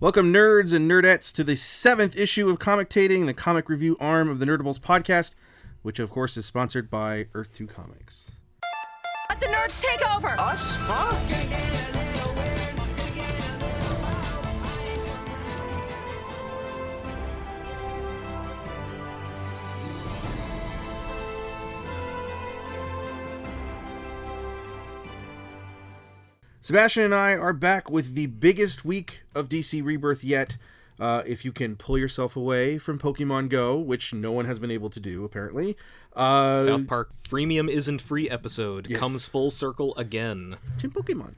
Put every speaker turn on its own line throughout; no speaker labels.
Welcome, nerds and nerdettes, to the seventh issue of Comictating, the comic review arm of the Nerdables podcast, which of course is sponsored by Earth 2 Comics.
Let the nerds take over.
Us? Huh?
Sebastian and I are back with the biggest week of DC Rebirth yet. Uh, if you can pull yourself away from Pokemon Go, which no one has been able to do apparently, uh,
South Park Freemium isn't free episode
Yes.
comes full circle again.
Team Pokemon.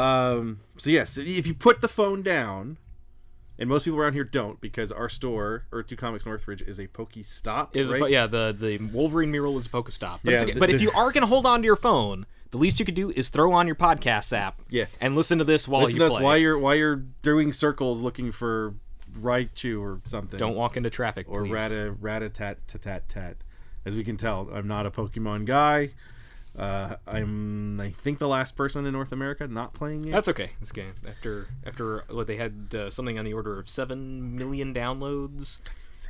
Um, so yes, if you put the phone down, and most people around here don't, because our store, Earth Two Comics Northridge, is a Pokestop.
Is
right?
but yeah, the the Wolverine mural is a Pokestop. But,
Yeah, the-
but if you are gonna hold on to your phone, the least you could do is throw on your podcast app.
Yes.
And listen to this while
Listen
you
to us
play.
while you're while you're doing circles looking for Raichu or something.
Don't walk into traffic,
or
please.
rata rata tat tat tat tat. As we can tell, I'm not a Pokemon guy. Uh, I'm I think the last person in North America not playing it.
That's okay. This game after after what they had uh, something on the order of seven million downloads,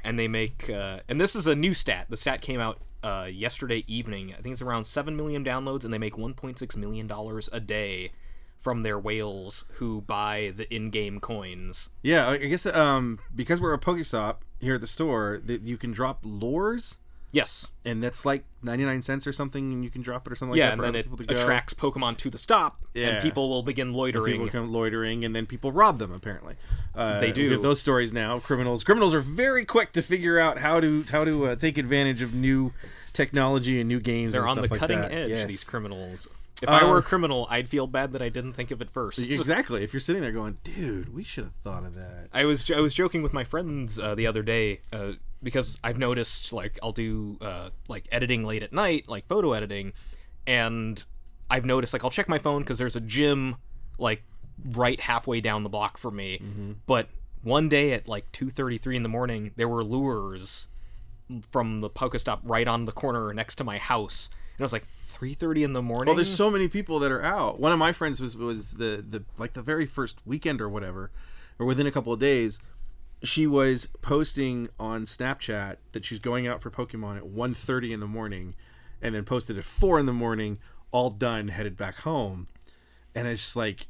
and they make uh, and this is a new stat. The stat came out uh, yesterday evening. I think it's around seven million downloads, and they make 1.6 million dollars a day from their whales who buy the in-game coins.
yeah, I guess um because we're a Pokestop here at the store, that you can drop lures,
Yes,
and that's like 99 cents or something, and you can drop it or something like
yeah,
that
and
for
then it
people to go.
attracts Pokemon to the stop,
Yeah.
and people will begin loitering.
People come loitering, and then people rob them. Apparently, uh,
They do.
We have those stories now. Criminals, criminals are very quick to figure out how to how to uh, take advantage of new technology and new games.
They're
and
on the
like
cutting
that.
edge.
Yes.
These criminals. If I were
Um,
a criminal, I'd feel bad that I didn't think of it first.
Exactly. If you're sitting there going, dude, we should have thought of that.
I was I was joking with my friends uh, the other day uh, because I've noticed like I'll do uh, like editing late at night, like photo editing, and I've noticed like I'll check my phone because there's a gym like right halfway down the block for me. But one day at like two thirty three in the morning, there were lures from the Pokestop right on the corner next to my house, and I was like three thirty in the morning.
Well, there's so many people that are out. One of my friends was was the the like the very first weekend or whatever, or within a couple of days, she was posting on Snapchat that she's going out for Pokemon at 1.30 in the morning, and then posted at four in the morning, all done, headed back home, and it's just like.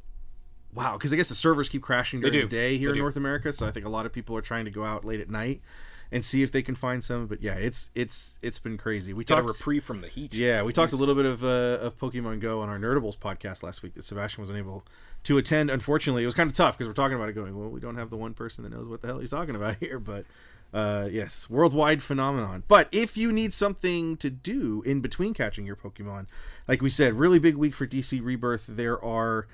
Wow, because I guess the servers keep crashing during the day here
They
in
do.
North America, so I think a lot of people are trying to go out late at night and see if they can find some. But yeah, it's it's it's been crazy. We
Got a
talked
reprieve from the heat.
yeah, we talked a little bit of uh, of Pokemon Go on our Nerdables podcast last week that Sebastian was unable to attend. Unfortunately, it was kind of tough because we're talking about it going, well, we don't have the one person that knows what the hell he's talking about here. But uh, yes, worldwide phenomenon. But if you need something to do in between catching your Pokemon, like we said, really big week for DC Rebirth. There are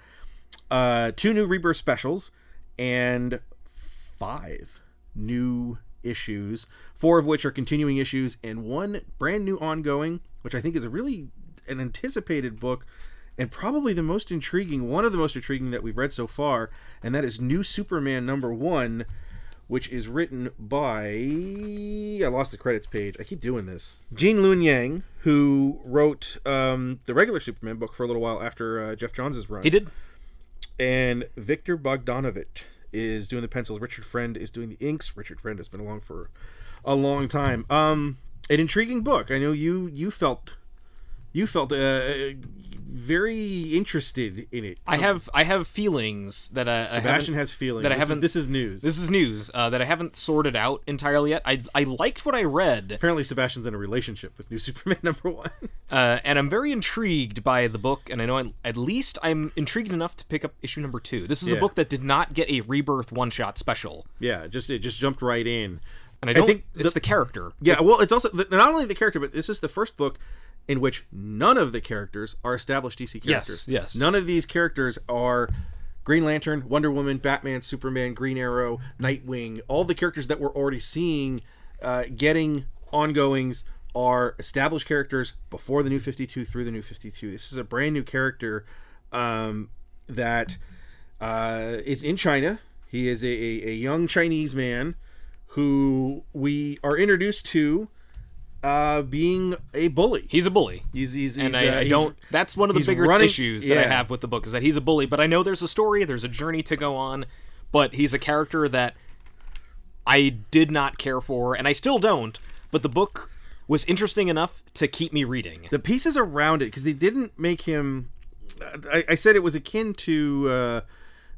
uh, two new Rebirth specials and five new issues, four of which are continuing issues, and one brand new ongoing, which I think is a really an anticipated book and probably the most intriguing, one of the most intriguing that we've read so far, and that is New Superman number one, which is written by I lost the credits page. I keep doing this. Gene Luen Yang, who wrote um, the regular Superman book for a little while after uh, Geoff Johns' run
He did.
and Viktor Bogdanovic is doing the pencils. Richard Friend is doing the inks. Richard Friend has been along for a long time. Um, an intriguing book. I know you you felt you felt uh, very interested in it.
I have I have feelings that I, I
Sebastian
haven't-
has feelings
that I
This is-
haven't-
This is news.
This is news uh, that I haven't sorted out entirely yet. I I liked what I read,
Apparently, Sebastian's in a relationship with New Superman number one.
uh, and I'm very intrigued by the book. And I know I, at least I'm intrigued enough to pick up issue number two. This is
Yeah.
a book that did not get a rebirth one shot special,
yeah, just it just jumped right in.
and I don't
think
it's
the-
the, character.
Yeah, well, it's also not only the character, but this is the first book in which none of the characters are established DC characters.
yes. yes.
None of these characters are Green Lantern, Wonder Woman, Batman, Superman, Green Arrow, Nightwing. All the characters that we're already seeing uh, getting ongoings are established characters before the New Fifty Two through the New Fifty Two. This is a brand new character um, that uh, is in China. He is a, a, a young Chinese man who we are introduced to uh, being a bully.
He's a bully.
He's he's,
and I,
uh,
I don't. That's one of the
he's
bigger
running-
issues that I have with the book is that he's a bully. But I know there's a story, there's a journey to go on. but he's a character that I did not care for, and I still don't. But the book was interesting enough to keep me reading.
the pieces around it because they didn't make him. I, I said it was akin to uh,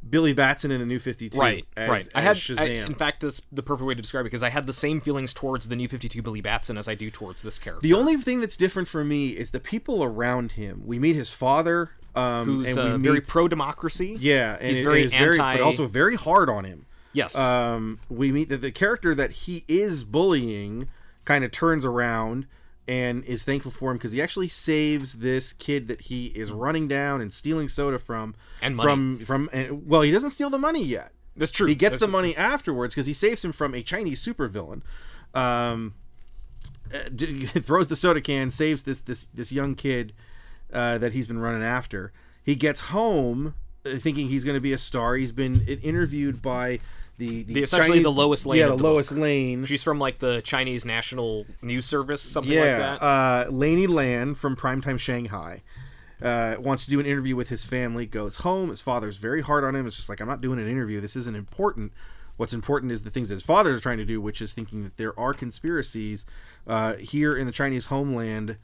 Billy Batson in the New Fifty Two.
Right,
as,
right. I had, I-
Shazam.
in fact, that's the perfect way to describe it because I had the same feelings towards the new Fifty Two Billy Batson as I do towards this character,
the only thing that's different for me is the people around him. We meet his father, um,
who's uh,
meet,
very pro democracy.
yeah, and
he's
it-
very
and is very,
anti-
but also very hard on him.
Yes,
um, we meet that the character that he is bullying kind of turns around and is thankful for him because he actually saves this kid that he is running down and stealing soda from
And money.
from from and, well he doesn't steal the money yet
that's true.
he gets
That's
the
true.
money afterwards because he saves him from a Chinese supervillain. Um, uh, throws the soda can, saves this this this young kid uh, that he's been running after. He gets home uh, thinking he's going to be a star. He's been interviewed by the, the,
The- essentially
Chinese-
the Lois Lane
Yeah,
of
the
lowest
Lois Lane.
She's from like the Chinese National News Service, something
yeah,
like that.
uh, Laney Lan from Primetime Shanghai. Uh, wants to do an interview with his family. Goes home. His father's very hard on him. It's just like I'm not doing an interview. This isn't important. What's important is the things that his father is trying to do, which is thinking that there are conspiracies uh, here in the Chinese homeland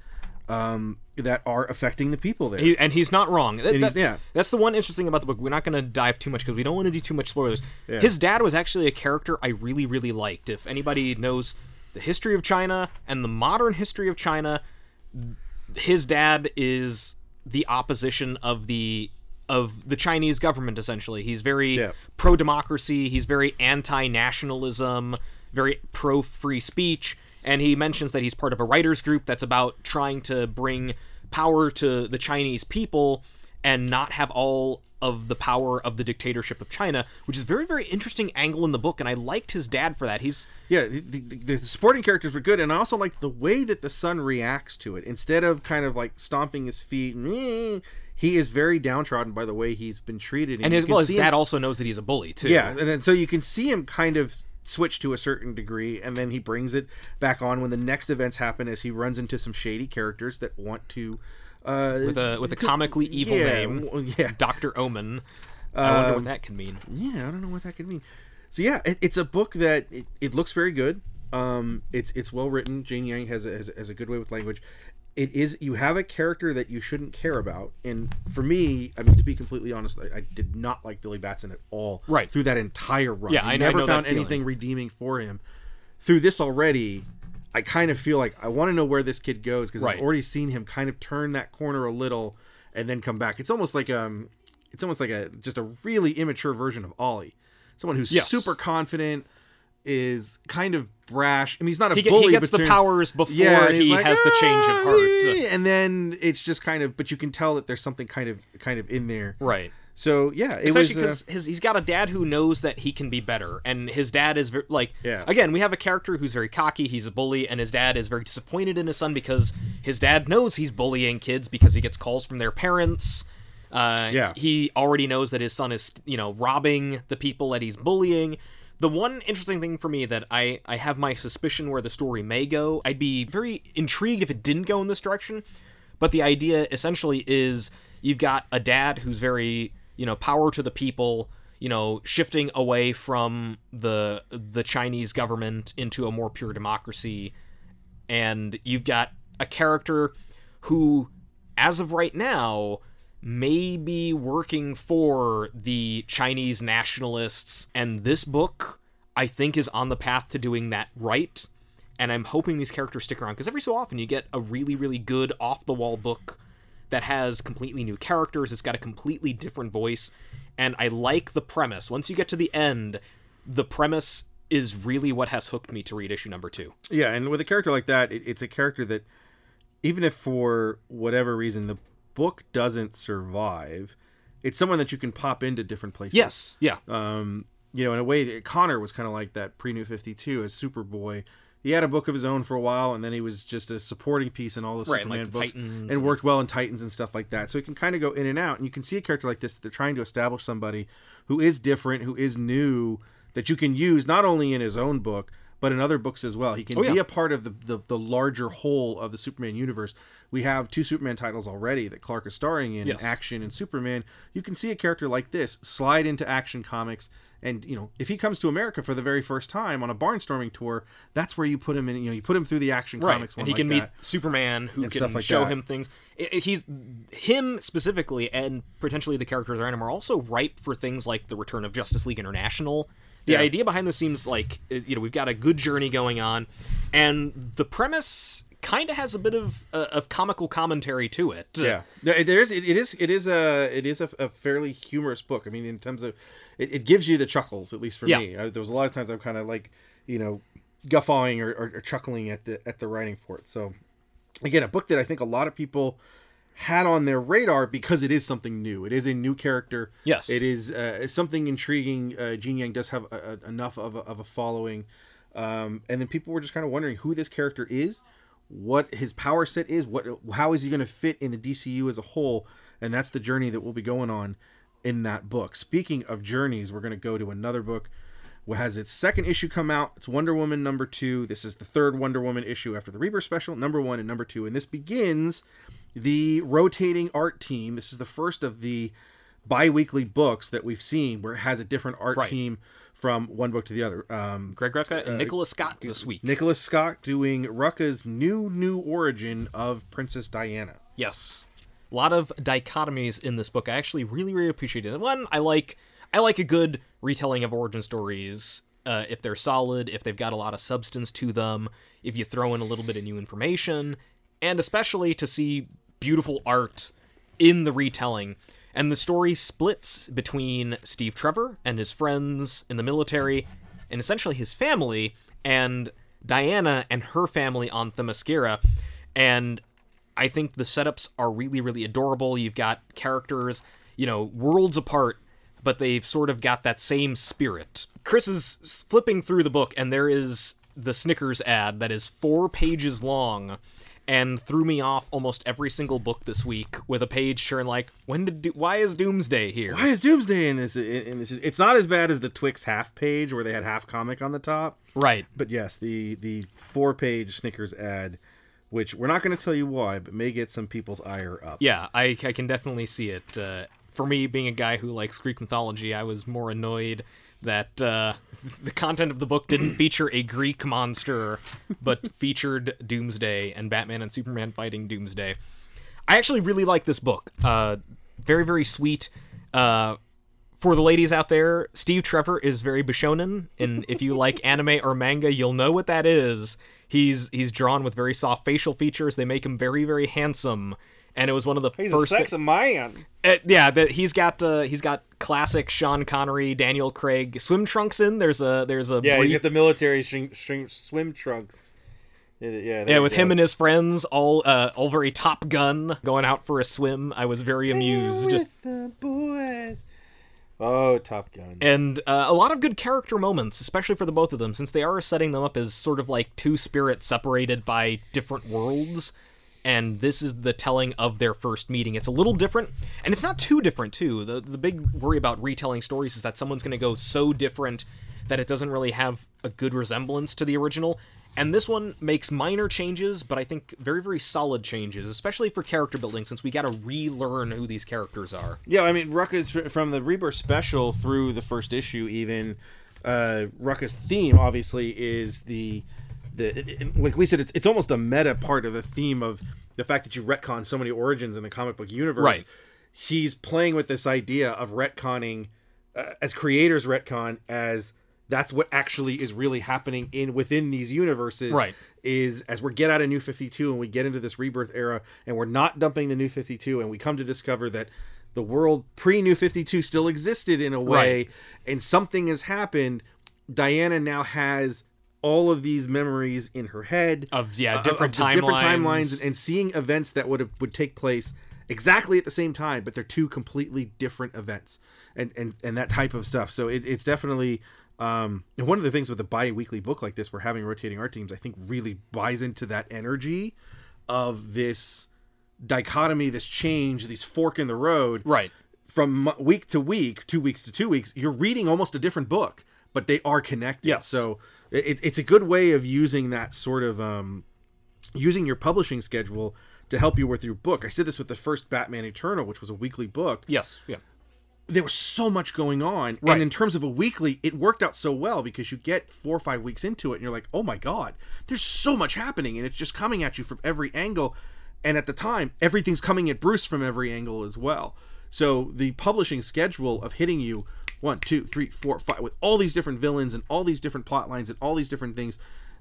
um, that are affecting the people there.
He, and he's not wrong. That- that-
yeah.
That's the one interesting about the book. We're not going to dive too much because we don't want to do too much spoilers.
Yeah.
His dad was actually a character I really, really liked. If anybody knows the history of China and the modern history of China, his dad is the opposition of the of the Chinese government essentially. He's very
Yeah.
pro democracy, he's very anti nationalism, very pro free speech, and he mentions that he's part of a writers group that's about trying to bring power to the Chinese people and not have all of the power of the dictatorship of China, which is a very very interesting angle in the book and I liked his dad for that. He's
yeah, the, the, the supporting characters were good, and I also liked the way that the son reacts to it. Instead of kind of like stomping his feet, he is very downtrodden by the way he's been treated.
and
you
his well his
see him-
dad also knows that he's a bully too.
Yeah, and then, so you can see him kind of switch to a certain degree, and then he brings it back on when the next events happen as he runs into some shady characters that want to. Uh,
with a with a comically evil
yeah,
name.
yeah,
Dr. Omen. I wonder
Um,
what that could mean.
yeah, I don't know what that could mean. So yeah, it, it's a book that it, it looks very good. Um, it's it's well written. Jane Yang has a, has, a- has a good way with language. It is you have a character that you shouldn't care about, and for me, I mean to be completely honest, I, I did not like Billy Batson at all.
Right.
through that entire run,
Yeah,
I
I-
never found anything redeeming for him. Through this already, I kind of feel like I want to know where this kid goes because
Right.
I've already seen him kind of turn that corner a little and then come back. It's almost like um, it's almost like a just a really immature version of Ollie. Someone who's
Yes.
super confident is kind of brash. I mean, he's not a
He,
bully.
he gets the powers before
Yeah,
he
like,
has the change of
"Ah,
heart.
and then it's just kind of. But you can tell that there's something kind of kind of in there.
Right.
So yeah, it
Especially because
Uh,
he's got a dad who knows that he can be better, and his dad is very, like,
Yeah.
again, we have a character who's very cocky, he's a bully, and his dad is very disappointed in his son because his dad knows he's bullying kids because he gets calls from their parents. Uh,
Yeah.
He already knows that his son is, you know, robbing the people that he's bullying. The one interesting thing for me that I, I have my suspicion where the story may go, I'd be very intrigued if it didn't go in this direction. But the idea essentially is you've got a dad who's very, you know, power to the people, you know, shifting away from the the Chinese government into a more pure democracy. And you've got a character who, as of right now, may be working for the Chinese nationalists. And this book, I think, is on the path to doing that right. And I'm hoping these characters stick around because every so often you get a really, really good off the wall book that has completely new characters. It's got a completely different voice. And I like the premise. Once you get to the end, the premise is really what has hooked me to read issue number two.
yeah, and with a character like that, it, it's a character that, even if for whatever reason the book doesn't survive, it's someone that you can pop into different places.
Yes. Yeah.
um, you know, in a way, Connor was kind of like that pre New Fifty Two as Superboy. He had a book of his own for a while, and then he was just a supporting piece in all the
Right,
Superman
like the
books,
Titans
and
and-
worked well in Titans and stuff like that. So he can kind of go in and out, and you can see a character like this. That they're trying to establish somebody who is different, who is new, that you can use not only in his own book, but in other books as well. He can
Oh, yeah.
be a part of the, the the larger whole of the Superman universe. We have two Superman titles already that Clark is starring in,
Yes.
Action and Superman. You can see a character like this slide into Action Comics, and you know if he comes to America for the very first time on a barnstorming tour, that's where you put him in. You know, you put him through the Action
right
Comics one
and he
like
can meet
that.
superman who
And
can
like
show
that.
him things he's him specifically and potentially the characters around him are also ripe for things like the return of justice league international the
Yeah.
idea behind this seems like you know we've got a good journey going on and the premise kind of has a bit of uh, of comical commentary to it
Yeah, no, it- there is. It, it is. It is a. It is a, a fairly humorous book. I mean, in terms of, it, it gives you the chuckles at least for
Yeah.
me. I, there was a lot of times I'm kind of like, you know, guffawing or, or, or chuckling at the at the writing for it. So, again, a book that I think a lot of people had on their radar because it is something new. It is a new character.
Yes.
it is uh, something intriguing. Uh, Gene Yang does have a, a, enough of a, of a following, um, and then people were just kind of wondering who this character is, what his power set is, what how is he going to fit in the DCU as a whole, and that's the journey that we'll be going on in that book. Speaking of journeys, we're going to go to another book. What has its second issue come out? It's Wonder Woman number two. This is the third Wonder Woman issue after the Rebirth special, number one and number two, and this begins the rotating art team. This is the first of the bi-weekly books that we've seen where it has a different art
Right.
team from one book to the other. Um,
greg rucka and nicholas scott this week
Nicholas Scott doing Rucka's new new origin of Princess Diana.
Yes. A lot of dichotomies in this book. I actually really, really appreciate it. One, I like I like a good retelling of origin stories. Uh, if they're solid, if they've got a lot of substance to them, if you throw in a little bit of new information, and especially to see beautiful art in the retelling. And the story splits between Steve Trevor and his friends in the military, and essentially his family, and Diana and her family on Themyscira. And I think the setups are really, really adorable. You've got characters, you know, worlds apart, but they've sort of got that same spirit. Chris is flipping through the book, and there is the Snickers ad that is four pages long and threw me off almost every single book this week with a page showing like when did do- why is doomsday here
Why is Doomsday in this? In this, it's not as bad as the Twix half page where they had half comic on the top.
right
But yes, the the four page Snickers ad, which we're not going to tell you why, but may get some people's ire up.
yeah i, I can definitely see it uh, for me being a guy who likes greek mythology i was more annoyed that uh, the content of the book didn't feature a greek monster but featured doomsday and batman and superman fighting doomsday i actually really like this book uh, very very sweet uh, for the ladies out there, Steve Trevor is very Bishonen, and if you like anime or manga, you'll know what that is. He's he's drawn with very soft facial features. They make him very very handsome, and it was one of the first. thi-
man.
uh, yeah, that he's got uh, he's got classic Sean Connery, Daniel Craig swim trunks in. There's a there's a
Yeah, he's
brief-
got the military shrink, shrink, swim trunks. Yeah, yeah,
with him and his friends all uh, all very Top Gun going out for a swim. I was very amused.
With the boys. Oh, Top Gun.
and uh, a lot of good character moments, especially for the both of them, since they are setting them up as sort of like two spirits separated by different worlds. And this is the telling of their first meeting. It's a little different, and it's not too different too. The the big worry about retelling stories is that someone's going to go so different that it doesn't really have a good resemblance to the original. And this one makes minor changes, but I think very very solid changes, especially for character building, since we got to relearn who these characters are.
Yeah, I mean, Rucka's from the Rebirth special through the first issue. Even uh, Rucka's theme, obviously, is the the like we said, it's, it's almost a meta part of the theme of the fact that you retcon so many origins in the comic book universe.
Right.
He's playing with this idea of retconning uh, as creators retcon as that's what actually is really happening in within these universes
Right.
is as we get out of New 52 and we get into this rebirth era and we're not dumping the New 52 and we come to discover that the world pre New 52 still existed in a way
Right.
and something has happened. Diana now has all of these memories in her head
Of, yeah,
of-
different
of different
timelines.
timelines and seeing events that would have, would take place exactly at the same time, but they're two completely different events and and, and that type of stuff. So it, it's definitely um, and one of the things with a bi-weekly book like this, where having rotating art teams, I think really buys into that energy of this dichotomy, this change, this fork in the road.
Right.
From week to week, two weeks to two weeks, you're reading almost a different book, but they are connected.
Yes.
So it, it's a good way of using that sort of um, using your publishing schedule to help you with your book. I said this with the first Batman Eternal, which was a weekly book.
Yes. Yeah.
There was so much going on,
Right.
and in terms of a weekly, it worked out so well because you get four or five weeks into it, and you're like, "Oh my god, there's so much happening," and it's just coming at you from every angle. And at the time, everything's coming at Bruce from every angle as well. So the publishing schedule of hitting you one, two, three, four, five with all these different villains and all these different plot lines and all these different things.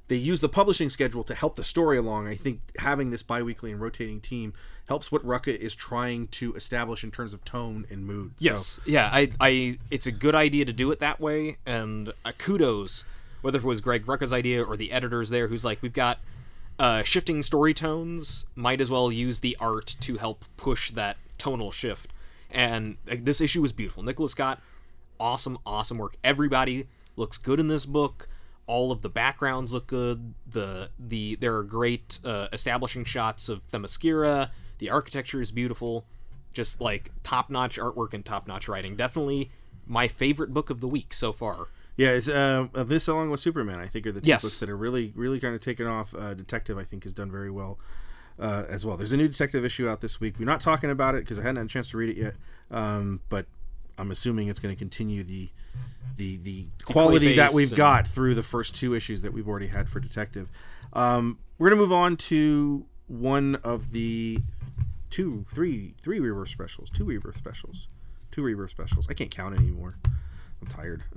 They use the publishing schedule to help the story along. I think having this bi-weekly and rotating team helps what Rucka is trying to establish in terms of tone and mood. So-
Yes. Yeah. I. I. It's a good idea to do it that way, and uh, kudos, whether it was Greg Rucka's idea or the editors there, who's like, we've got uh, shifting story tones. Might as well use the art to help push that tonal shift. And like, this issue was beautiful. Nicholas Scott, awesome, awesome work. Everybody looks good in this book. All of the backgrounds look good. The the there are great uh, establishing shots of Themyscira. The architecture is beautiful. Just like top notch artwork and top notch writing. Definitely my favorite book of the week so far.
Yeah, it's uh, uh, this along with Superman. I think are the two
Yes.
books that are really, really kind of taken off. Uh, Detective, I think, has done very well uh, as well. There's a new Detective issue out this week. We're not talking about it because I hadn't had a chance to read it yet, um, but I'm assuming it's going to continue the the the quality that we've
and-
got through the first two issues that we've already had for Detective. Um, we're going to move on to one of the two, three, three rebirth specials, two rebirth specials, two rebirth specials. I can't count anymore. I'm tired.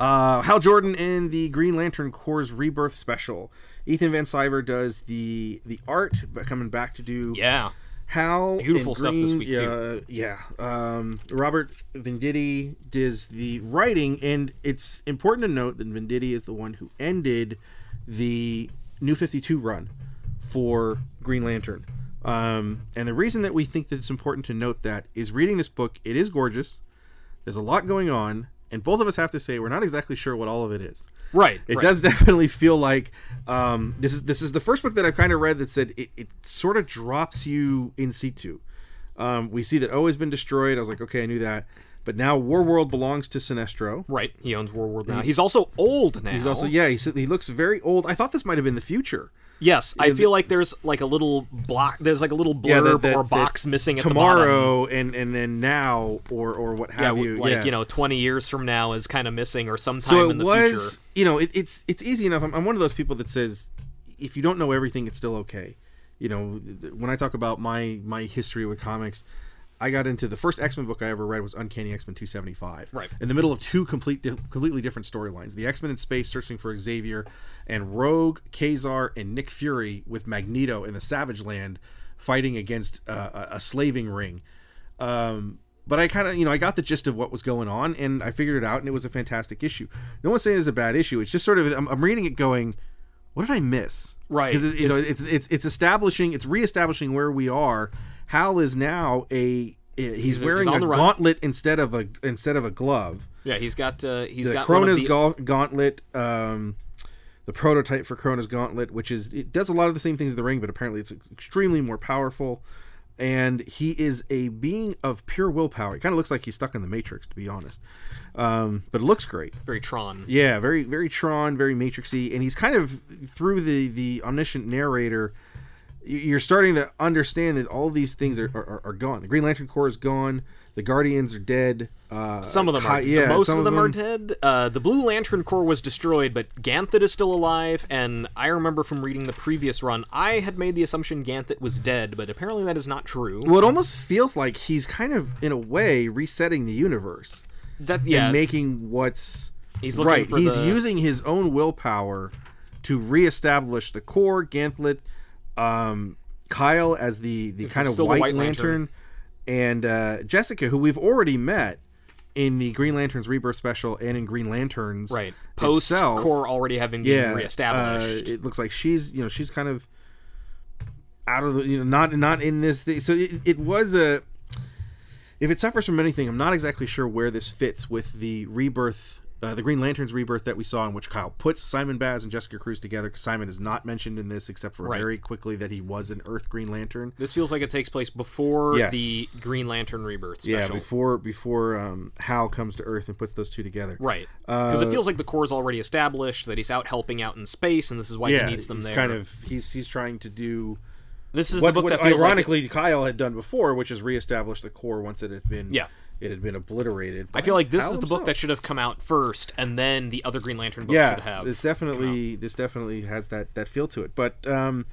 Uh, Hal Jordan in the Green Lantern Corps Rebirth Special. Ethan Van Sciver does the the art, but coming back to do
Yeah.
Hal.
Beautiful
and
stuff this week,
yeah,
too.
Yeah. Um, Robert Venditti does the writing, and it's important to note that Venditti is the one who ended the New Fifty Two run for Green Lantern. Um, and the reason that we think that it's important to note that is reading this book. It is gorgeous. There's a lot going on, and both of us have to say we're not exactly sure what all of it is.
Right.
It
right.
does definitely feel like um, this is this is the first book that I've kind of read that said it, it sort of drops you in situ. Um, we see that Oa has been destroyed. I was like, okay, I knew that. But now War World belongs to Sinestro.
Right. He owns War World now. He's also old now.
He's also yeah. He he looks very old. I thought this might have been the future.
Yes, I feel like there's like a little block. There's like a little
Yeah, that- that-
or box missing at the bottom.
tomorrow and and then now or or what
Yeah,
have you.
like
yeah.
you know, 20 years from now is kind of missing, or sometime
so
in the
was
future.
you know it, it's it's easy enough I'm, I'm one of those people that says if you don't know everything it's still okay you know when i talk about my my history with comics i got into the first x-men book i ever read was uncanny x-men 275
Right.
in the middle of two complete di- completely different storylines the x-men in space searching for xavier and rogue Ka-Zar and nick fury with magneto in the savage land fighting against uh, a, slaving ring um, but I kind of, you know, I got the gist of what was going on, and I figured it out, and it was a fantastic issue. No one's saying it's a bad issue. It's just sort of, I'm, I'm reading it going, what did I miss?
Right.
Because you know,
it's
it's it's establishing, it's reestablishing where we are. Hal is now a he's,
He's-
wearing
he's
a gauntlet instead of a instead of a glove.
Yeah, he's got uh, he's
The
got
Krona's
the,
gau- gauntlet, um, the prototype for Krona's gauntlet, which is it does a lot of the same things as the ring, but apparently it's extremely more powerful. And he is a being of pure willpower. It kind of looks like he's stuck in the Matrix, to be honest. Um, but it looks great.
very Tron.
Yeah, very very Tron, very Matrixy, and he's kind of through the the omniscient narrator. You're starting to understand that all these things are, are, are gone. The Green Lantern Corps is gone. The Guardians are dead. Uh,
Some of them
Ki-
are.
yeah,
most
some
of them, are dead. Uh, the Blue Lantern Corps was destroyed, but Ganthet is still alive. And I remember from reading the previous run, I had made the assumption Ganthet was dead, but apparently that is not true.
Well, it almost feels like he's kind of, in a way, resetting the universe
That yeah,
and making what's
He's looking
right.
for
He's
the-
using his own willpower to reestablish the Corps. Ganthet, um, Kyle as the the kind of White,
White
Lantern,
Lantern.
and uh, Jessica, who we've already met in the Green Lanterns Rebirth special and in Green Lanterns,
right. Post
itself.
Corps already having been
yeah,
reestablished.
Uh, it looks like she's you know she's kind of out of the you know not not in this thing. So it, it was a if it suffers from anything, I'm not exactly sure where this fits with the rebirth uh, the Green Lantern's rebirth that we saw, in which Kyle puts Simon Baz and Jessica Cruz together. Cause Simon is not mentioned in this except for
Right.
very quickly that he was an Earth Green Lantern.
This feels like it takes place before
Yes.
the Green Lantern rebirth
Yeah,
special.
before before um, Hal comes to Earth and puts those two together.
Right. Because
Uh,
it feels like the Corps is already established, that he's out helping out in space, and this is why
Yeah,
he needs them there.
kind of he's he's trying to do
this is
what,
the book
what
that feels like
ironically Kyle had done before, which is reestablish the Corps once it had been
Yeah.
It had been obliterated.
I feel like this is the book that should have come out first, and then the other Green Lantern book should
yeah,
have.
this definitely this definitely has that that feel to it. But um,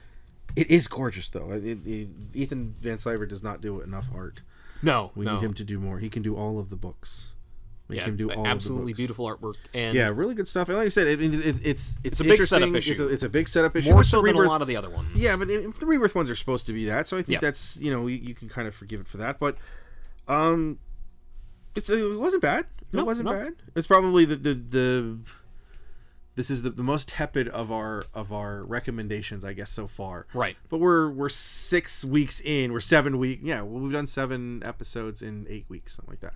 it is gorgeous though. It, it, Ethan Van Sciver does not do enough art.
no,
We
no.
need him to do more. He can do all of the books. He
yeah,
can do all
absolutely
of the books.
beautiful artwork, and
Yeah, really good stuff. And like I said, it, it, it, it's it's
a big setup issue.
It's a, it's a big setup issue.
more so
the
than a lot of the other ones.
Yeah, but it, the rebirth ones are supposed to be that, so I think
Yeah.
that's you know you, you can kind of forgive it for that. But um, it's it wasn't bad. It
No,
wasn't
no.
bad. It's probably the the, the this is the, the most tepid of our of our recommendations, I guess, so far.
Right.
But we're we're six weeks in. We're seven week. Yeah, well, we've done seven episodes in eight weeks, something like that,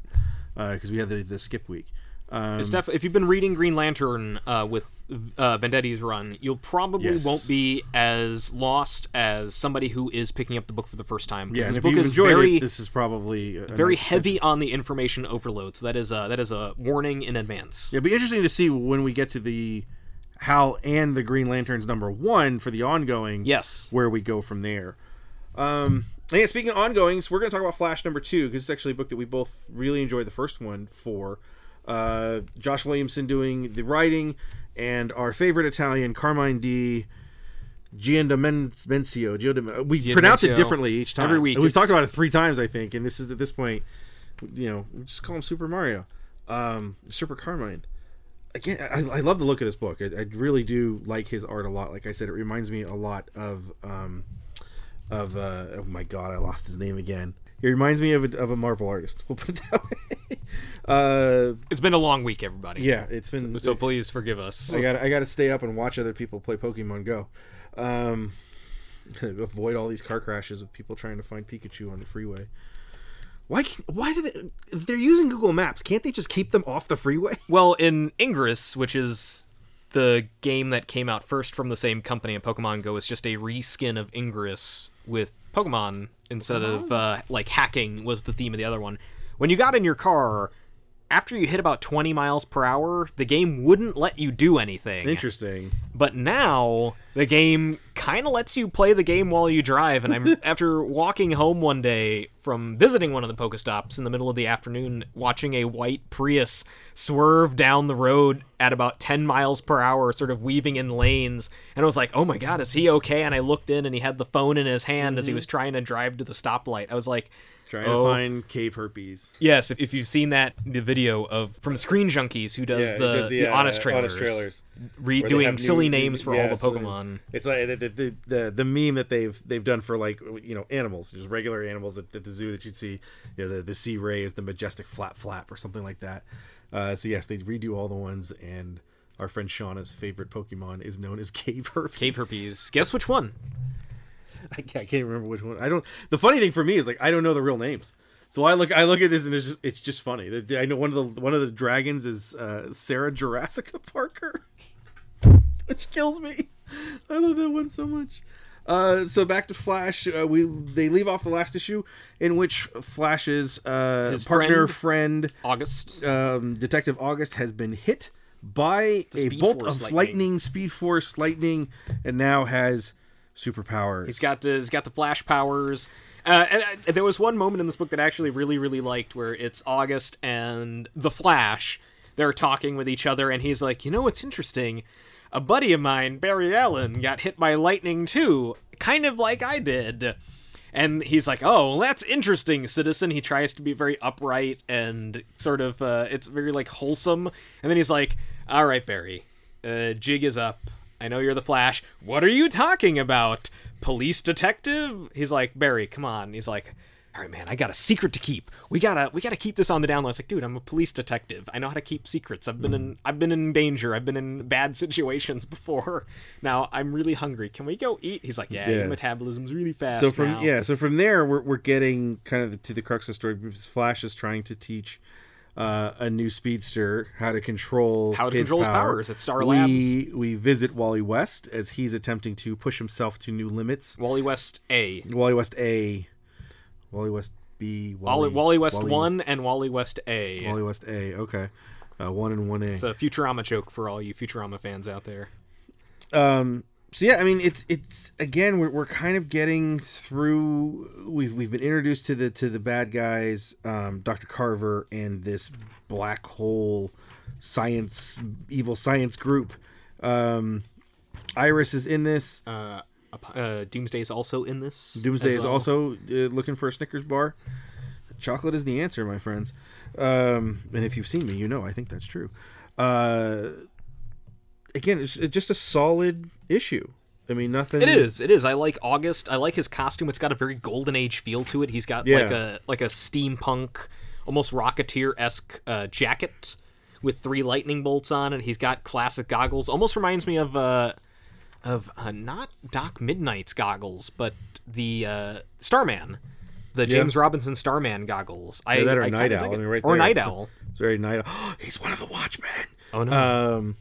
uh, because we had the the skip week. Um,
It's if you've been reading Green Lantern uh, with uh, Venditti's run, you'll probably
Yes.
won't be as lost as somebody who is picking up the book for the first time.
yeah,
this
if
book is very,
it, this is probably
very
nice
heavy on the information overload. So that is a that is a warning in advance.
Yeah, it'd be interesting to see when we get to the Hal and the Green Lanterns number one for the ongoing.
Yes.
where we go from there. Um, and yeah, speaking of ongoings, we're going to talk about Flash number two because it's actually a book that we both really enjoyed the first one for. Uh, Josh Williamson doing the writing, and our favorite Italian Carmine D. Giandomenzio. Giandom- We pronounce it differently each time.
Every week,
And we've
it's-
talked about it three times, I think, and this is at this point, you know, we just call him Super Mario, um, Super Carmine again, I, I love the look of this book. I, I really do like his art a lot. Like I said, it reminds me a lot of um, of uh, oh my god, I lost his name again. It reminds me of a, of a Marvel artist. We'll put it that way. Uh,
It's been a long week, everybody.
yeah, it's been.
So please forgive us.
I got I got to stay up and watch other people play Pokemon Go. Um, avoid all these car crashes of people trying to find Pikachu on the freeway. Why? can- Why do they? If they're using Google Maps, can't they just keep them off the freeway?
Well, in Ingress, which is the game that came out first from the same company, and Pokemon Go is just a reskin of Ingress with Pokemon instead of uh, like hacking was the theme of the other one. When you got in your car, after you hit about 20 miles per hour, the game wouldn't let you do anything.
Interesting.
But now the game kind of lets you play the game while you drive. And I'm after walking home one day from visiting one of the Pokestops in the middle of the afternoon, watching a white Prius swerve down the road at about 10 miles per hour, sort of weaving in lanes. And I was like, "Oh my god, is he okay?" And I looked in, and he had the phone in his hand as he mm-hmm. was trying to drive to the stoplight. I was like.
Trying
Oh.
to find cave herpes.
Yes, if, if you've seen that the video of from Screen Junkies who does
Yeah,
the,
does
the,
uh,
honest trailers,
Honest trailers.
re- doing silly
new-
names for
yeah,
all the Pokemon.
It's like the, the the the meme that they've they've done for like you know animals, just regular animals at, at the zoo that you'd see. You know, the the sea ray is the majestic flap flap or something like that. Uh, so yes, they redo all the ones, and our friend Shauna's favorite Pokemon is known as cave herpes.
Cave herpes. Guess which one?
I can't, I can't remember which one. I don't. The funny thing for me is like I don't know the real names. So I look, I look at this and it's just, it's just funny. I know one of the one of the dragons is uh, Sarah Jurassica Parker, which kills me. I love that one so much. Uh, so back to Flash. Uh, we they leave off the last issue in which Flash's uh, partner friend,
August.
um, Detective August has been hit by a bolt of
lightning.
lightning, Speed Force lightning, and now has superpowers.
He's got the, he's got the flash powers. Uh, and, uh, there was one moment in this book that I actually really really liked where it's August and the Flash. They're talking with each other, and he's like, "You know what's interesting? A buddy of mine, Barry Allen, got hit by lightning too, kind of like I did." And he's like, "Oh, well, that's interesting, citizen." He tries to be very upright and sort of, uh, it's very like wholesome. And then he's like, "All right, Barry, uh, jig is up. I know you're the Flash. What are you talking about? Police detective?" He's like, "Barry, come on." He's like, "All right, man, I got a secret to keep. We gotta, we gotta keep this on the down low." It's like, "Dude, I'm a police detective. I know how to keep secrets. I've been in, I've been in danger. I've been in bad situations before. Now I'm really hungry. Can we go eat?" He's like, "Yeah,
Yeah.
your metabolism's really fast."
so from
now."
yeah so from there we're, we're getting kind of to the crux of the story because flash is trying to teach uh, a new speedster, how to control
How to
his
control his
power.
powers at Star
We we visit Wally West as he's attempting to push himself to new limits.
Wally West A.
Wally West A, Wally West B,
Wally, Wally West 1 and Wally West A.
Wally West A. Okay, uh, one and one A.
It's a Futurama joke for all you Futurama fans out there.
um so yeah i mean it's it's again we're, we're kind of getting through we've, we've been introduced to the to the bad guys um dr carver and this black hole science evil science group. Um iris is in this.
Uh, uh, Doomsday is also in this.
doomsday
as
is also uh, looking for a snickers bar. Chocolate is the answer my friends. Um and if you've seen me you know i think that's true. Uh again it's it's just a solid issue i mean nothing
It is. It is. I like August. I like his costume. It's got a very golden age feel to it. He's got like a like a steampunk, almost rocketeer esque uh, jacket with three lightning bolts on it. He's got classic goggles. Almost reminds me of uh of uh, not Doc Midnight's goggles, but the uh, Starman, the James Robinson Starman goggles. I
Yeah, that or
I
Night Owl. I mean, right
or
there.
Night Owl.
It's very night. Owl. he's one of the Watchmen.
Oh no.
Um,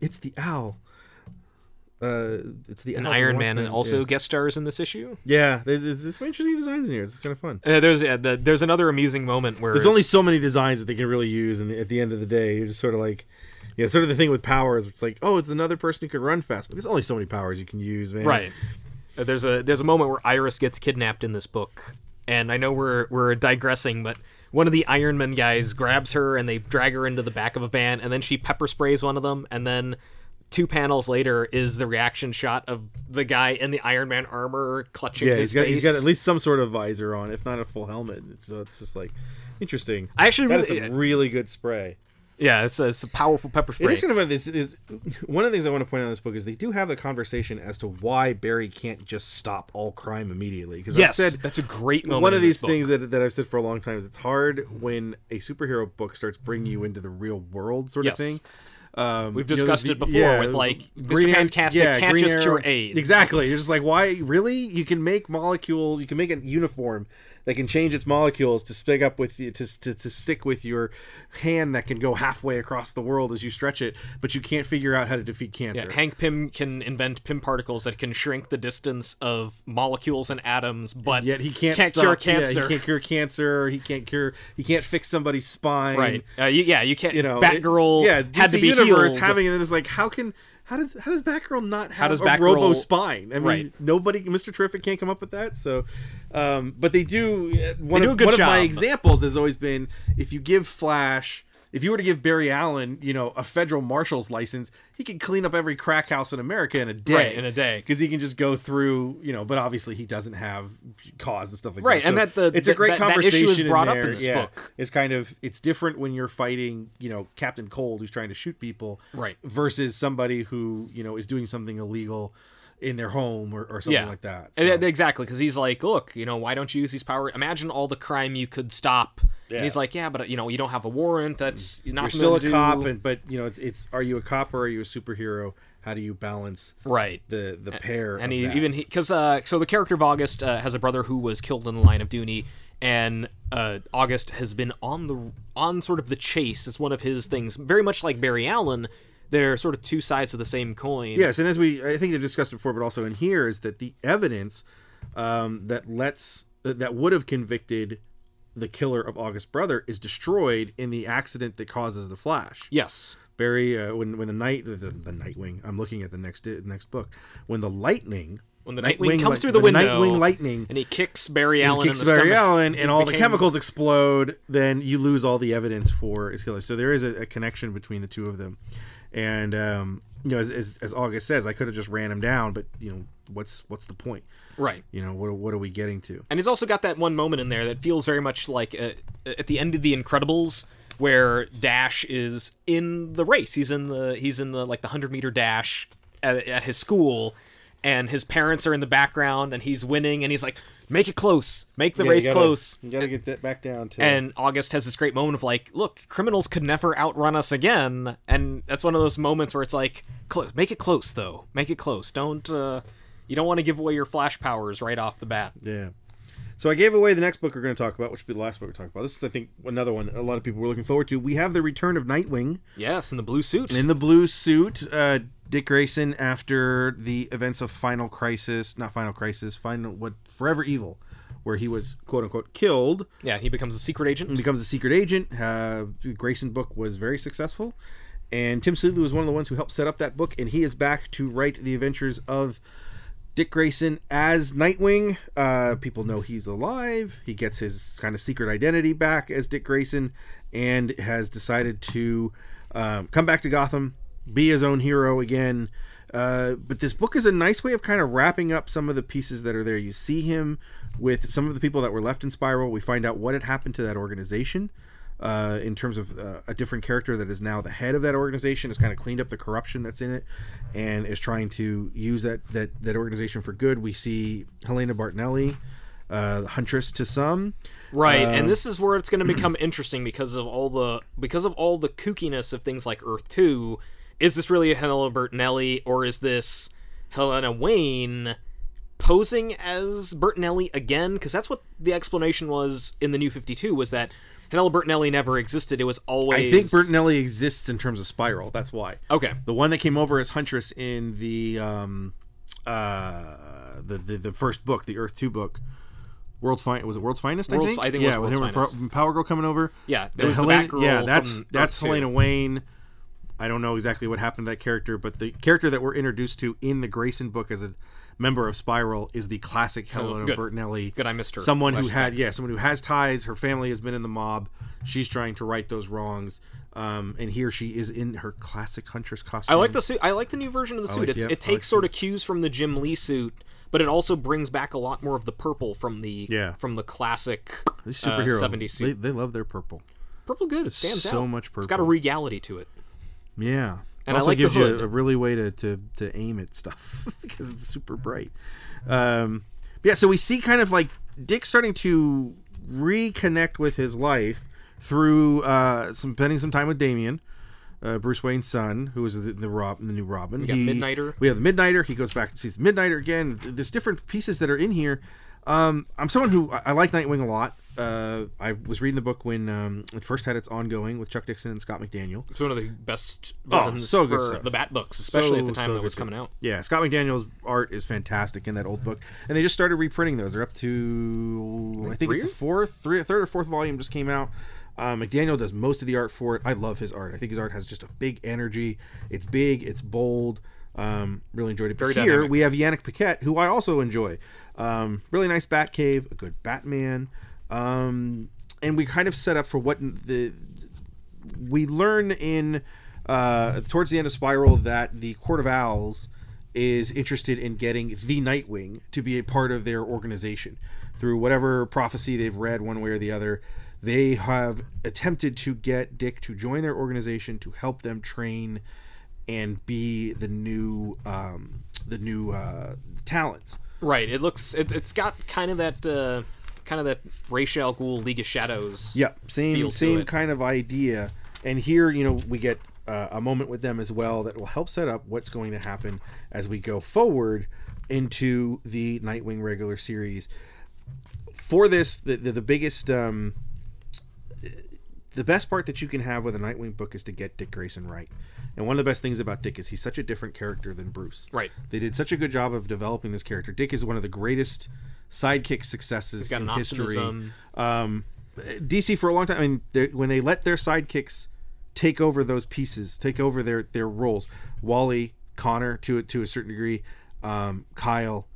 it's the owl. Uh, it's the
and Iron Man
and
also
Yeah,
guest stars in this issue.
yeah there's, there's, some interesting designs in here. It's kind of fun.
Uh, there's uh, the, there's another amusing moment where
There's only so many designs that they can really use, and at the end of the day, you're just sort of like, yeah, sort of the thing with powers. It's like, oh, it's another person who can run fast, but there's only so many powers you can use, man.
Right. Uh, There's a there's a moment where Iris gets kidnapped in this book, and I know we're we're digressing, but one of the Iron Man guys grabs her and they drag her into the back of a van, and then she pepper sprays one of them, and then two panels later is the reaction shot of the guy in the Iron Man armor clutching
Yeah,
his
he's got
face.
he's got at least some sort of visor on, if not a full helmet. So it's just like interesting.
I actually
That is
really,
some really good spray.
Yeah, it's a, it's a powerful pepper spray.
is kind of a, this is one of the things I want to point out in this book is they do have the conversation as to why Barry can't just stop all crime immediately. Because
yes,
I've said
that's a great moment.
one of these things that, that I've said for a long time is it's hard when a superhero book starts bringing you into the real world sort
Yes.
of thing. Um,
We've
you know,
discussed it before
yeah,
with, like,
Green
Mr.
Arrow-
Fantastic can't
Green
just cure AIDS.
Exactly. You're just like, why? Really? You can make molecules. You can make a uniform that can change its molecules to stick up with you, to, to, to stick with your hand that can go halfway across the world as you stretch it, but you can't figure out how to defeat cancer.
Yeah, Hank Pym can invent Pym particles that can shrink the distance of molecules and atoms, but
Yet he can't,
can't
stop-
cure
yeah,
cancer.
he can't cure cancer. He can't cure. He can't fix somebody's spine.
right? Uh, you, yeah, you can't.
You know,
Batgirl
It, yeah,
had to be
universe
healed.
having it is like how can how does how does Batgirl not have how
does
a
Batgirl-
robo spine? I mean,
Right.
nobody, Mister Terrific can't come up with that. So, um, but they do. uh, One
do
of
a good
one of my examples has always been if you give Flash. If you were to give Barry Allen, you know, a federal marshal's license, he could clean up every crack house in America in a day.
Right, in a day.
because he can just go through, you know. But obviously, he doesn't have cause and stuff like
Right,
that.
Right, and
So
that the-
it's a great
that- that
conversation.
issue is brought up in
there.
this
yeah.
book.
It's kind of it's different when you're fighting, you know, Captain Cold who's trying to shoot people,
Right.
versus somebody who you know is doing something illegal in their home or, or something
yeah,
like that. So-
exactly, because he's like, look, you know, why don't you use these powers? Imagine all the crime you could stop.
Yeah.
And he's like, yeah, but you know, you don't have a warrant. That's not
you're still a
do."
cop, and but you know, it's it's are you a cop or are you a superhero? How do you balance
right.
the the pair?
and he even because uh, so the character of August uh, has a brother who was killed in the line of duty, and uh, August has been on the on sort of the chase. It's one of his things, very much like Barry Allen. They're sort of two sides of the same coin.
Yes, and as we I think they've discussed before, but also in here is that the evidence um, that lets that would have convicted the killer of August's brother is destroyed in the accident that causes the Flash.
Yes.
Barry, uh, when when the night the, the Nightwing, I'm looking at the next next book. When the lightning,
When the Nightwing comes through the
the
window,
Nightwing lightning
and he kicks Barry Allen
kicks
in the
Barry
stomach.
Allen, and all the chemicals explode, then you lose all the evidence for his killer. So there is a, a connection between the two of them, and um, you know, as, as, as August says, I could have just ran him down, but you know, what's what's the point?
Right.
You know, what what are we getting to?
And he's also got that one moment in there that feels very much like uh, at the end of The Incredibles, where Dash is in the race. He's in the he's in the like the hundred meter dash at, at his school, and his parents are in the background, and he's winning, and he's like, "Make it close, make the
Yeah, you
race
gotta-
close."
You got to get that back down to
And August has this great moment of like, "Look, criminals could never outrun us again," and that's one of those moments where it's like, "Close, make it close, though. Make it close. Don't." uh you don't want to give away your flash powers right off the bat.
Yeah. So I gave away the next book we're going to talk about, which will be the last book we talk about. This is, I think, another one a lot of people were looking forward to. We have the return of Nightwing
Yes, in the blue suit.
in the blue suit. Uh, Dick Grayson, after the events of Final Crisis, not Final Crisis, Final what Forever Evil, where he was quote unquote killed,
yeah, he becomes a secret agent.
He becomes a secret agent. Uh, Grayson book was very successful, and Tim Seeley was one of the ones who helped set up that book, and he is back to write the adventures of Dick Grayson as Nightwing. Uh, people know he's alive. He gets his kind of secret identity back as Dick Grayson, and has decided to um, come back to Gotham, be his own hero again. Uh, but this book is a nice way of kind of wrapping up some of the pieces that are there. You see him with some of the people that were left in Spyral. We find out what had happened to that organization uh, in terms of uh, a different character that is now the head of that organization, has kind of cleaned up the corruption that's in it, and is trying to use that that that organization for good. We see Helena Bertinelli, uh, huntress to some,
Right, and this is where it's going to become interesting because of all the because of all the kookiness of things like Earth Two. Is this really a Helena Bertinelli, or is this Helena Wayne posing as Bertinelli again? Because that's what the explanation was in the New Fifty Two was that Helena Bertinelli never existed. It was always.
I think Bertinelli exists in terms of Spyral. That's why.
Okay,
The one that came over as Huntress in the um, uh, the, the the first book, the Earth Two book. World's fine was it World's Finest?
World's-
I think.
I think it was
yeah, with
World's Finest.
Pro- Power Girl coming over.
Yeah,
The
there was the
Helena-
Batgirl
Yeah, that's that's
Earth Two.
Helena Wayne. I don't know exactly what happened to that character, but the character that we're introduced to in the Grayson book as a member of Spyral is the classic Helena
Oh, good.
Bertinelli.
Good, I missed her.
Someone who had yeah, someone who has ties. Her family has been in the mob. She's trying to right those wrongs. Um, and here she is in her classic huntress costume.
I like the suit. I like the new version of the suit.
like-
it's,
yeah, I
it
like
takes sort of cues from the Jim Lee suit, but it also brings back a lot more of the purple from the
Yeah.
from the classic
These
uh,
superheroes.
70s
they,
suit.
they love their purple.
purple good. It stands
so
out.
much
It's got a
purple.
regality to it.
Yeah.
And
also
like
gives you a, really way to, to, to aim at stuff because it's super bright. Um, yeah, so we see kind of like Dick starting to reconnect with his life through uh, some spending some time with Damian, uh, Bruce Wayne's son, who is the, the Rob, the new Robin. We
got Midnighter.
We have the Midnighter. He goes back and sees the Midnighter again. There's different pieces that are in here. Um, I'm someone who I, I like Nightwing a lot. Uh, I was reading the book when um, it first had its ongoing with Chuck Dixon and Scott McDaniel.
It's one of the best
Oh, so good stuff.
the Bat books, especially at the time
so
that was coming out.
Yeah, Scott McDaniel's art is fantastic in that old book, and they just started reprinting those. They're up to I think
three?
it's the fourth, three, third or fourth volume just came out. Um, McDaniel does most of the art for it. I love his art. I think his art has just a big energy. It's big. It's bold. Um, really enjoyed it.
Very
here
dynamic.
we have Yannick Paquette, who I also enjoy. Um, really nice Batcave, a good Batman, um, and we kind of set up for what the we learn in uh, towards the end of Spyral that the Court of Owls is interested in getting the Nightwing to be a part of their organization through whatever prophecy they've read one way or the other. They have attempted to get Dick to join their organization to help them train and be the new um, the new uh, Talons.
Right. It looks. It, it's got kind of that. Uh, kind of that Ra's al Ghul League of Shadows.
Yeah, same same kind of idea. And here, you know, we get uh, a moment with them as well that will help set up what's going to happen as we go forward into the Nightwing regular series. For this, the the, the biggest. Um, the best part that you can have with a Nightwing book is to get Dick Grayson right. And one of the best things about Dick is he's such a different character than Bruce.
Right.
They did such a good job of developing this character. Dick is one of the greatest sidekick successes
got
in history. Um, DC for a long time. I mean, they- when they let their sidekicks take over those pieces, take over their their roles, Wally, Connor to to a certain degree, um, Kyle,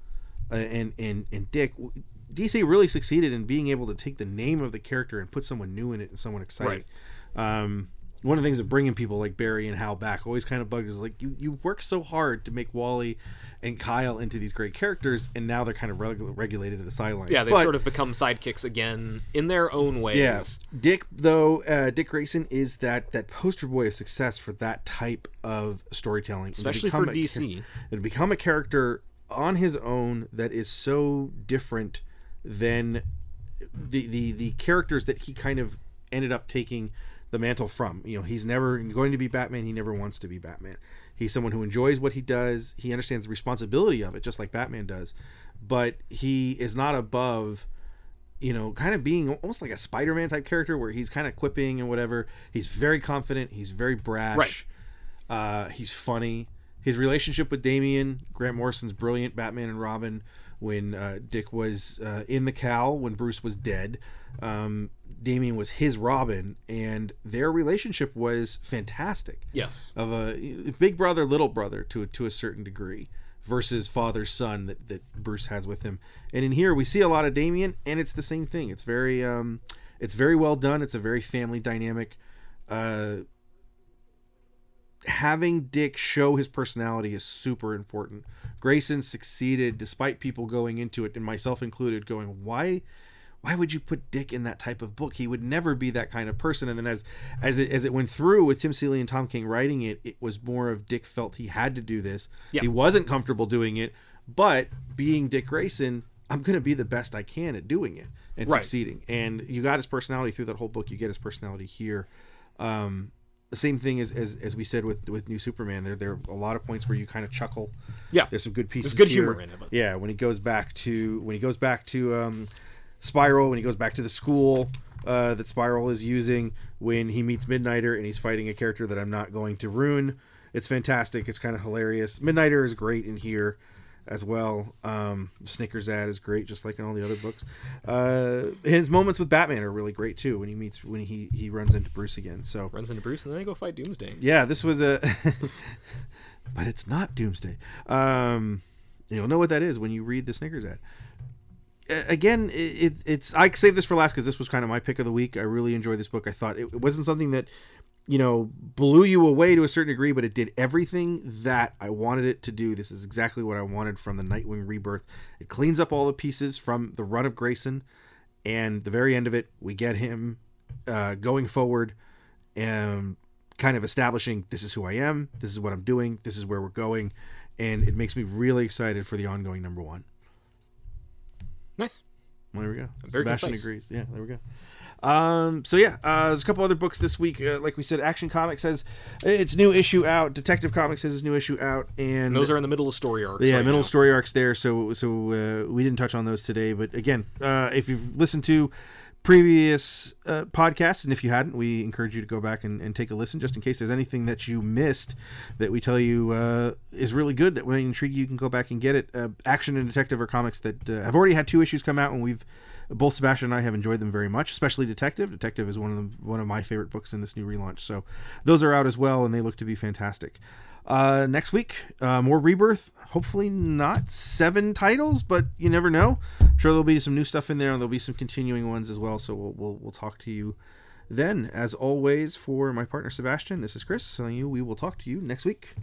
uh, and and and Dick. DC really succeeded in being able to take the name of the character and put someone new in it and someone exciting. Um, one of the things of bringing people like Barry and Hal back always kind of bugged is like you you work so hard to make Wally and Kyle into these great characters, and now they're kind of regu- regulated to the sidelines.
Yeah, they've
But-
sort of become sidekicks again in their own ways.
yeah, Dick though uh, Dick Grayson is that that poster boy of success for that type of storytelling,
Especially for DC.
and become a character on his own that is so different than the the the characters that he kind of ended up taking the mantle from. You know, he's never going to be Batman. He never wants to be Batman. He's someone who enjoys what he does. He understands the responsibility of it, just like Batman does. But he is not above you know, kind of being almost like a Spider-Man type character where he's kind of quipping and whatever. He's very confident. He's very brash.
Right.
Uh, he's funny. His relationship with Damian, Grant Morrison's brilliant Batman and Robin when uh, Dick was uh, in the cowl, when Bruce was dead. Um, Damian was his Robin, and their relationship was fantastic.
Yes.
Of a big brother, little brother to a, to a certain degree versus father son that, that Bruce has with him. And in here we see a lot of Damian, and it's the same thing. It's very um, it's very well done. It's a very family dynamic. Uh, having Dick show his personality is super important. Grayson succeeded despite people going into it, and myself included, going, "Why, why would you put Dick in that type of book? He would never be that kind of person." And then as as it as it went through with Tim Seeley and Tom King writing it, it was more of Dick felt he had to do this.
Yeah.
He wasn't comfortable doing it, but being Dick Grayson, I'm going to be the best I can at doing it and
Right.
succeeding. And you got his personality through that whole book. You get his personality here. Um, the same thing as, as as we said with with New Superman. There there are a lot of points where you kind of chuckle.
Yeah.
There's some good pieces.
good
here.
humor in it, but-
Yeah, when he goes back to when he goes back to um, Spyral, when he goes back to the school uh, that Spyral is using, when he meets Midnighter and he's fighting a character that I'm not going to ruin. It's fantastic. It's kind of hilarious. Midnighter is great in here as well. Um, Snickers ad is great, just like in all the other books. Uh, his moments with Batman are really great too. When he meets when he he runs into Bruce again. So
Runs into Bruce and then they go fight Doomsday.
yeah, this was a, but it's not Doomsday. Um, you'll know what that is when you read the Snickers ad. Again, it, it's I saved this for last because this was kind of my pick of the week. I really enjoyed this book. I thought it, it wasn't something that you know blew you away to a certain degree, but it did everything that I wanted it to do. This is exactly what I wanted from the Nightwing Rebirth. It cleans up all the pieces from the run of Grayson, and the very end of it, we get him uh, going forward and kind of establishing this is who I am, this is what I'm doing, this is where we're going, and it makes me really excited for the ongoing number one.
Nice.
Well, there we go.
Very
Sebastian
concise.
agrees. Yeah, there we go. Um, so yeah, uh, there's a couple other books this week. Uh, like we said, Action Comics has its new issue out. Detective Comics has its new issue out, and
And those are in the middle of story arcs.
yeah,
right
middle
now.
story arcs there. So so uh, we didn't touch on those today, but again, uh, if you've listened to previous uh, podcasts, and if you hadn't, we encourage you to go back and, and take a listen, just in case there's anything that you missed that we tell you uh, is really good that might intrigue you. You can go back and get it. Uh, Action and Detective are comics that uh, have already had two issues come out, and we've both Sebastian and I have enjoyed them very much, especially Detective. Detective is one of the, one of my favorite books in this new relaunch. So those are out as well, and they look to be fantastic. Uh, next week, uh, more rebirth. Hopefully, not seven titles, but you never know. I'm sure there'll be some new stuff in there, and there'll be some continuing ones as well. So we'll we'll, we'll talk to you then. As always, for my partner Sebastian, this is Chris. Telling you, we will talk to you next week.